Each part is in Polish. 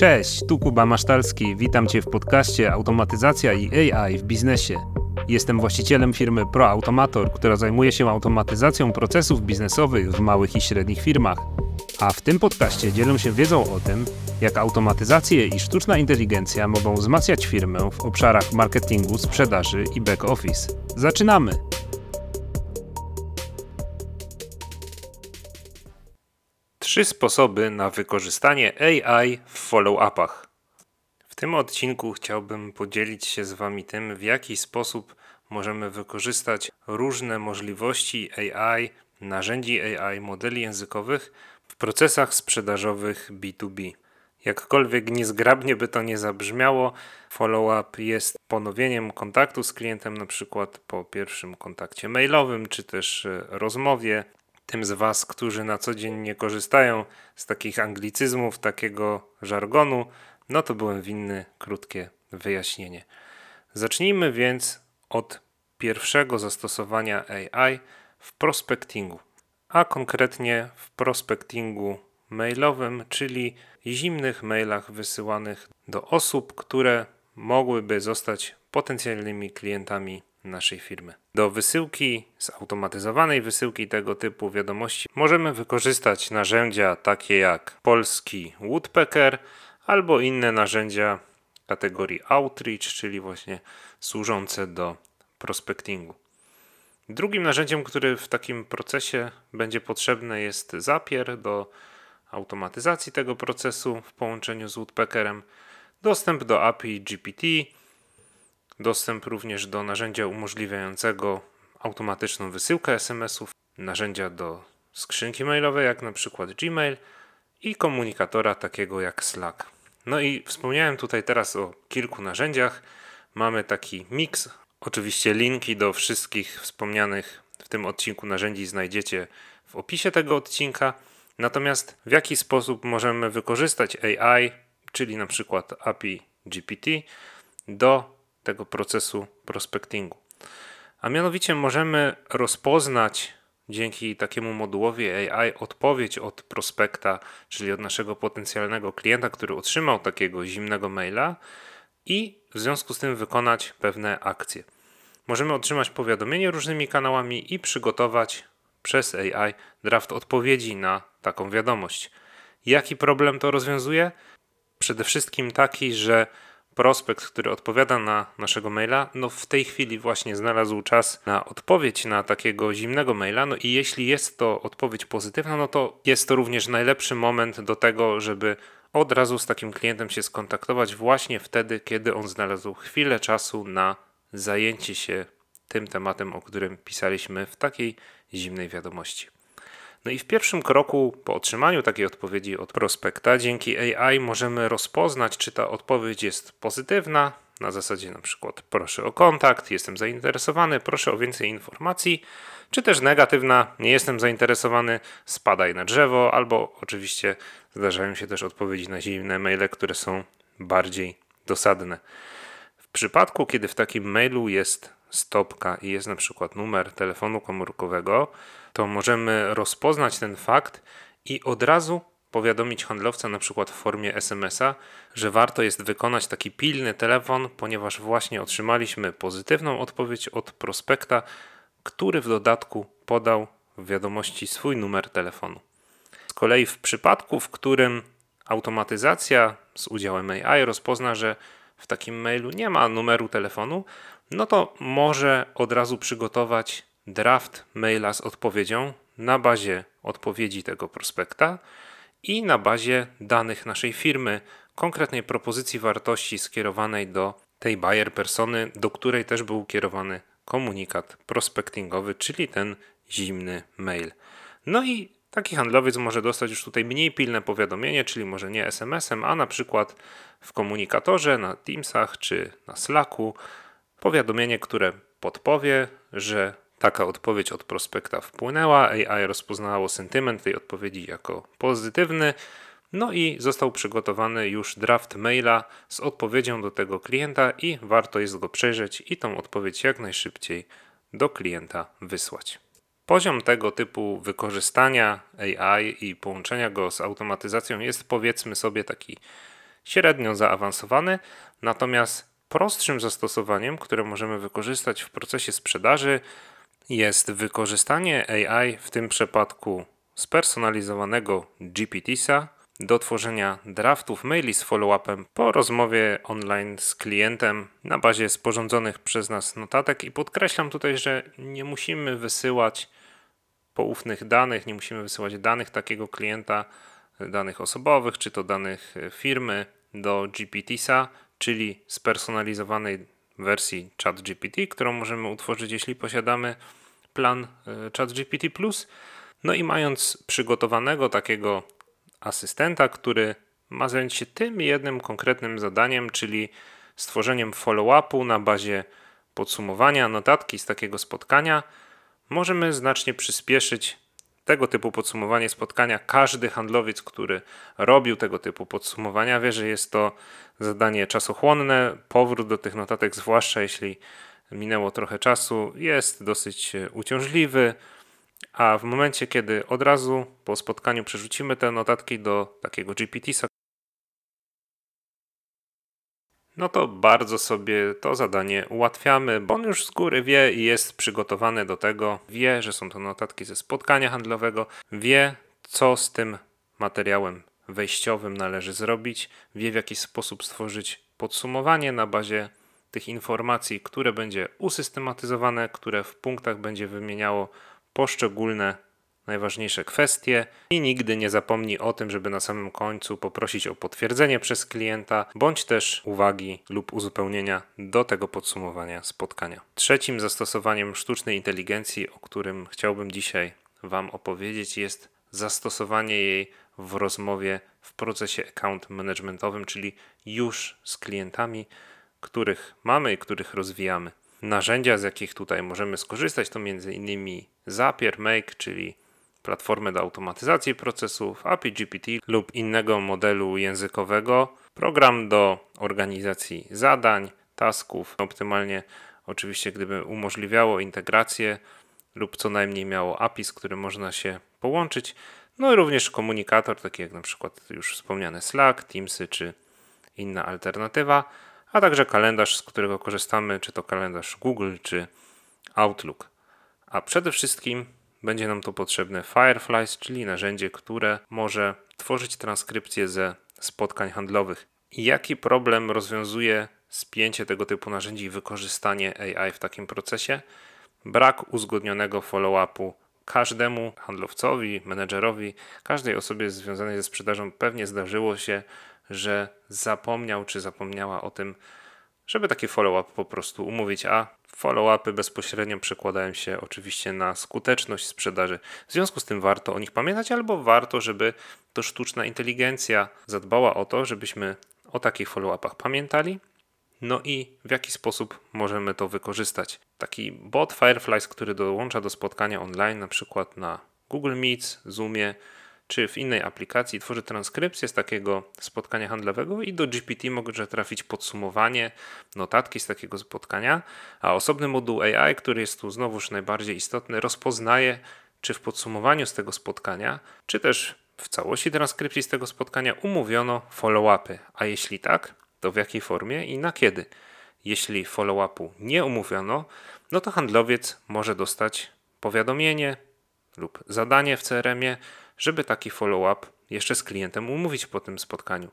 Cześć, tu Kuba Masztalski. Witam Cię w podcaście Automatyzacja i AI w biznesie. Jestem właścicielem firmy ProAutomator, która zajmuje się automatyzacją procesów biznesowych w małych i średnich firmach. A w tym podcaście dzielę się wiedzą o tym, jak automatyzacje i sztuczna inteligencja mogą wzmacniać firmę w obszarach marketingu, sprzedaży i back office. Zaczynamy! Trzy sposoby na wykorzystanie AI w follow-upach. W tym odcinku chciałbym podzielić się z Wami tym, w jaki sposób możemy wykorzystać różne możliwości AI, narzędzi AI, modeli językowych w procesach sprzedażowych B2B. Jakkolwiek niezgrabnie by to nie zabrzmiało, follow-up jest ponowieniem kontaktu z klientem, na przykład po pierwszym kontakcie mailowym czy też e, rozmowie. Tym z Was, którzy na co dzień nie korzystają z takich anglicyzmów, takiego żargonu, no to byłem winny krótkie wyjaśnienie. Zacznijmy więc od pierwszego zastosowania AI w prospectingu, a konkretnie w prospectingu mailowym, czyli zimnych mailach wysyłanych do osób, które mogłyby zostać potencjalnymi klientami naszej firmy. Do wysyłki, zautomatyzowanej wysyłki tego typu wiadomości możemy wykorzystać narzędzia takie jak polski Woodpecker albo inne narzędzia kategorii Outreach, czyli właśnie służące do prospectingu. Drugim narzędziem, które w takim procesie będzie potrzebne jest Zapier do automatyzacji tego procesu w połączeniu z Woodpeckerem, dostęp do API GPT, dostęp również do narzędzia umożliwiającego automatyczną wysyłkę SMS-ów, narzędzia do skrzynki mailowej, jak na przykład Gmail i komunikatora takiego jak Slack. No i wspomniałem tutaj teraz o kilku narzędziach. Mamy taki miks. Oczywiście linki do wszystkich wspomnianych w tym odcinku narzędzi znajdziecie w opisie tego odcinka. Natomiast w jaki sposób możemy wykorzystać AI, czyli na przykład API GPT, do tego procesu prospectingu. A mianowicie możemy rozpoznać dzięki takiemu modułowi AI odpowiedź od prospekta, czyli od naszego potencjalnego klienta, który otrzymał takiego zimnego maila i w związku z tym wykonać pewne akcje. Możemy otrzymać powiadomienie różnymi kanałami i przygotować przez AI draft odpowiedzi na taką wiadomość. Jaki problem to rozwiązuje? Przede wszystkim taki, że prospekt, który odpowiada na naszego maila, no w tej chwili właśnie znalazł czas na odpowiedź na takiego zimnego maila. No i jeśli jest to odpowiedź pozytywna, no to jest to również najlepszy moment do tego, żeby od razu z takim klientem się skontaktować właśnie wtedy, kiedy on znalazł chwilę czasu na zajęcie się tym tematem, o którym pisaliśmy w takiej zimnej wiadomości. No i w pierwszym kroku po otrzymaniu takiej odpowiedzi od prospekta, dzięki AI możemy rozpoznać, czy ta odpowiedź jest pozytywna, na zasadzie na przykład proszę o kontakt, jestem zainteresowany, proszę o więcej informacji, czy też negatywna, nie jestem zainteresowany, spadaj na drzewo, albo oczywiście zdarzają się też odpowiedzi na zimne maile, które są bardziej dosadne. W przypadku, kiedy w takim mailu jest stopka i jest na przykład numer telefonu komórkowego, to możemy rozpoznać ten fakt i od razu powiadomić handlowca na przykład w formie SMS-a, że warto jest wykonać taki pilny telefon, ponieważ właśnie otrzymaliśmy pozytywną odpowiedź od prospekta, który w dodatku podał w wiadomości swój numer telefonu. Z kolei w przypadku, w którym automatyzacja z udziałem AI rozpozna, że w takim mailu nie ma numeru telefonu, no to może od razu przygotować draft maila z odpowiedzią na bazie odpowiedzi tego prospekta i na bazie danych naszej firmy, konkretnej propozycji wartości skierowanej do tej buyer persony, do której też był kierowany komunikat prospectingowy, czyli ten zimny mail. No i taki handlowiec może dostać już tutaj mniej pilne powiadomienie, czyli może nie SMS-em, a na przykład w komunikatorze na Teamsach czy na Slacku powiadomienie, które podpowie, że taka odpowiedź od prospekta wpłynęła, AI rozpoznało sentyment tej odpowiedzi jako pozytywny, no i został przygotowany już draft maila z odpowiedzią do tego klienta i warto jest go przejrzeć i tą odpowiedź jak najszybciej do klienta wysłać. Poziom tego typu wykorzystania AI i połączenia go z automatyzacją jest powiedzmy sobie taki średnio zaawansowany, natomiast prostszym zastosowaniem, które możemy wykorzystać w procesie sprzedaży, jest wykorzystanie AI, w tym przypadku spersonalizowanego GPTsa, do tworzenia draftów maili z follow-upem po rozmowie online z klientem na bazie sporządzonych przez nas notatek. I podkreślam tutaj, że nie musimy wysyłać poufnych danych, nie musimy wysyłać danych takiego klienta, danych osobowych czy to danych firmy do GPTsa, czyli spersonalizowanej wersji ChatGPT, którą możemy utworzyć, jeśli posiadamy plan e, ChatGPT. No i mając przygotowanego takiego asystenta, który ma zająć się tym jednym konkretnym zadaniem, czyli stworzeniem follow-upu na bazie podsumowania notatki z takiego spotkania, możemy znacznie przyspieszyć tego typu podsumowanie spotkania. Każdy handlowiec, który robił tego typu podsumowania, wie, że jest to zadanie czasochłonne. Powrót do tych notatek, zwłaszcza jeśli minęło trochę czasu, jest dosyć uciążliwy. A w momencie, kiedy od razu po spotkaniu przerzucimy te notatki do takiego GPT-sa, no to bardzo sobie to zadanie ułatwiamy, bo on już z góry wie i jest przygotowany do tego, wie, że są to notatki ze spotkania handlowego, wie, co z tym materiałem wejściowym należy zrobić, wie w jaki sposób stworzyć podsumowanie na bazie tych informacji, które będzie usystematyzowane, które w punktach będzie wymieniało poszczególne najważniejsze kwestie i nigdy nie zapomnij o tym, żeby na samym końcu poprosić o potwierdzenie przez klienta, bądź też uwagi lub uzupełnienia do tego podsumowania spotkania. Trzecim zastosowaniem sztucznej inteligencji, o którym chciałbym dzisiaj Wam opowiedzieć, jest zastosowanie jej w rozmowie w procesie account managementowym, czyli już z klientami, których mamy i których rozwijamy. Narzędzia, z jakich tutaj możemy skorzystać, to m.in. Zapier, Make, czyli platformę do automatyzacji procesów, API GPT lub innego modelu językowego, program do organizacji zadań, tasków, optymalnie oczywiście gdyby umożliwiało integrację lub co najmniej miało API, z którym można się połączyć, no i również komunikator, taki jak na przykład już wspomniany Slack, Teamsy czy inna alternatywa, a także kalendarz, z którego korzystamy, czy to kalendarz Google, czy Outlook. A przede wszystkim będzie nam to potrzebne Fireflies, czyli narzędzie, które może tworzyć transkrypcje ze spotkań handlowych. Jaki problem rozwiązuje spięcie tego typu narzędzi i wykorzystanie AI w takim procesie? Brak uzgodnionego follow-upu każdemu handlowcowi, menedżerowi, każdej osobie związanej ze sprzedażą pewnie zdarzyło się, że zapomniał czy zapomniała o tym, żeby taki follow-up po prostu umówić, a follow-upy bezpośrednio przekładają się oczywiście na skuteczność sprzedaży. W związku z tym warto o nich pamiętać, albo warto, żeby to sztuczna inteligencja zadbała o to, żebyśmy o takich follow-upach pamiętali. No i w jaki sposób możemy to wykorzystać? Taki bot Fireflies, który dołącza do spotkania online, na przykład na Google Meet, Zoomie, czy w innej aplikacji tworzy transkrypcję z takiego spotkania handlowego i do GPT może trafić podsumowanie, notatki z takiego spotkania, a osobny moduł AI, który jest tu znowuż najbardziej istotny, rozpoznaje, czy w podsumowaniu z tego spotkania, czy też w całości transkrypcji z tego spotkania umówiono follow-upy, a jeśli tak, to w jakiej formie i na kiedy. Jeśli follow-upu nie umówiono, no to handlowiec może dostać powiadomienie lub zadanie w CRM-ie, żeby taki follow-up jeszcze z klientem umówić po tym spotkaniu.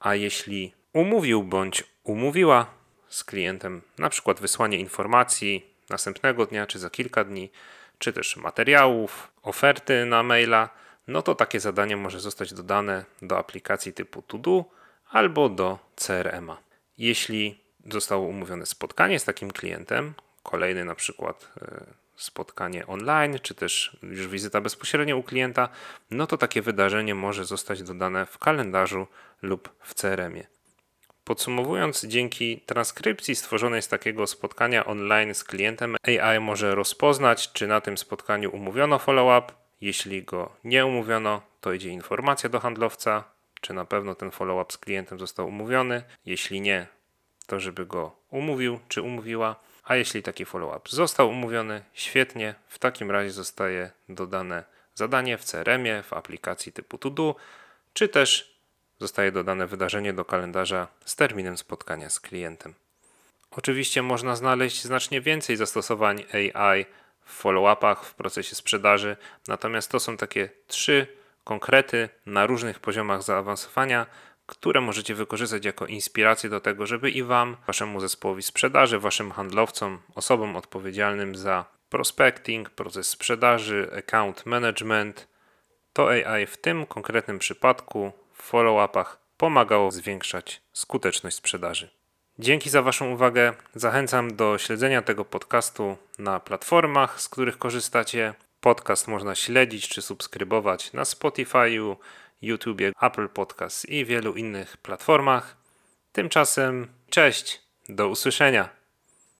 A jeśli umówił bądź umówiła z klientem na przykład wysłanie informacji następnego dnia czy za kilka dni, czy też materiałów, oferty na maila, no to takie zadanie może zostać dodane do aplikacji typu To-Do albo do CRM-a. Jeśli zostało umówione spotkanie z takim klientem, kolejny na przykład e, spotkanie online, czy też już wizyta bezpośrednio u klienta, no to takie wydarzenie może zostać dodane w kalendarzu lub w CRM-ie. Podsumowując, dzięki transkrypcji stworzonej z takiego spotkania online z klientem, AI może rozpoznać, czy na tym spotkaniu umówiono follow-up. Jeśli go nie umówiono, to idzie informacja do handlowca, czy na pewno ten follow-up z klientem został umówiony. Jeśli nie, to żeby go umówił, czy umówiła. A jeśli taki follow-up został umówiony, świetnie, w takim razie zostaje dodane zadanie w CRM-ie, w aplikacji typu To-Do, czy też zostaje dodane wydarzenie do kalendarza z terminem spotkania z klientem. Oczywiście można znaleźć znacznie więcej zastosowań AI w follow-upach, w procesie sprzedaży, natomiast to są takie trzy konkrety na różnych poziomach zaawansowania, które możecie wykorzystać jako inspirację do tego, żeby i Wam, Waszemu zespołowi sprzedaży, Waszym handlowcom, osobom odpowiedzialnym za prospecting, proces sprzedaży, account management, to AI w tym konkretnym przypadku w follow-upach pomagało zwiększać skuteczność sprzedaży. Dzięki za Waszą uwagę. Zachęcam do śledzenia tego podcastu na platformach, z których korzystacie. Podcast można śledzić czy subskrybować na Spotify'u, YouTube, Apple Podcasts i wielu innych platformach. Tymczasem cześć, do usłyszenia.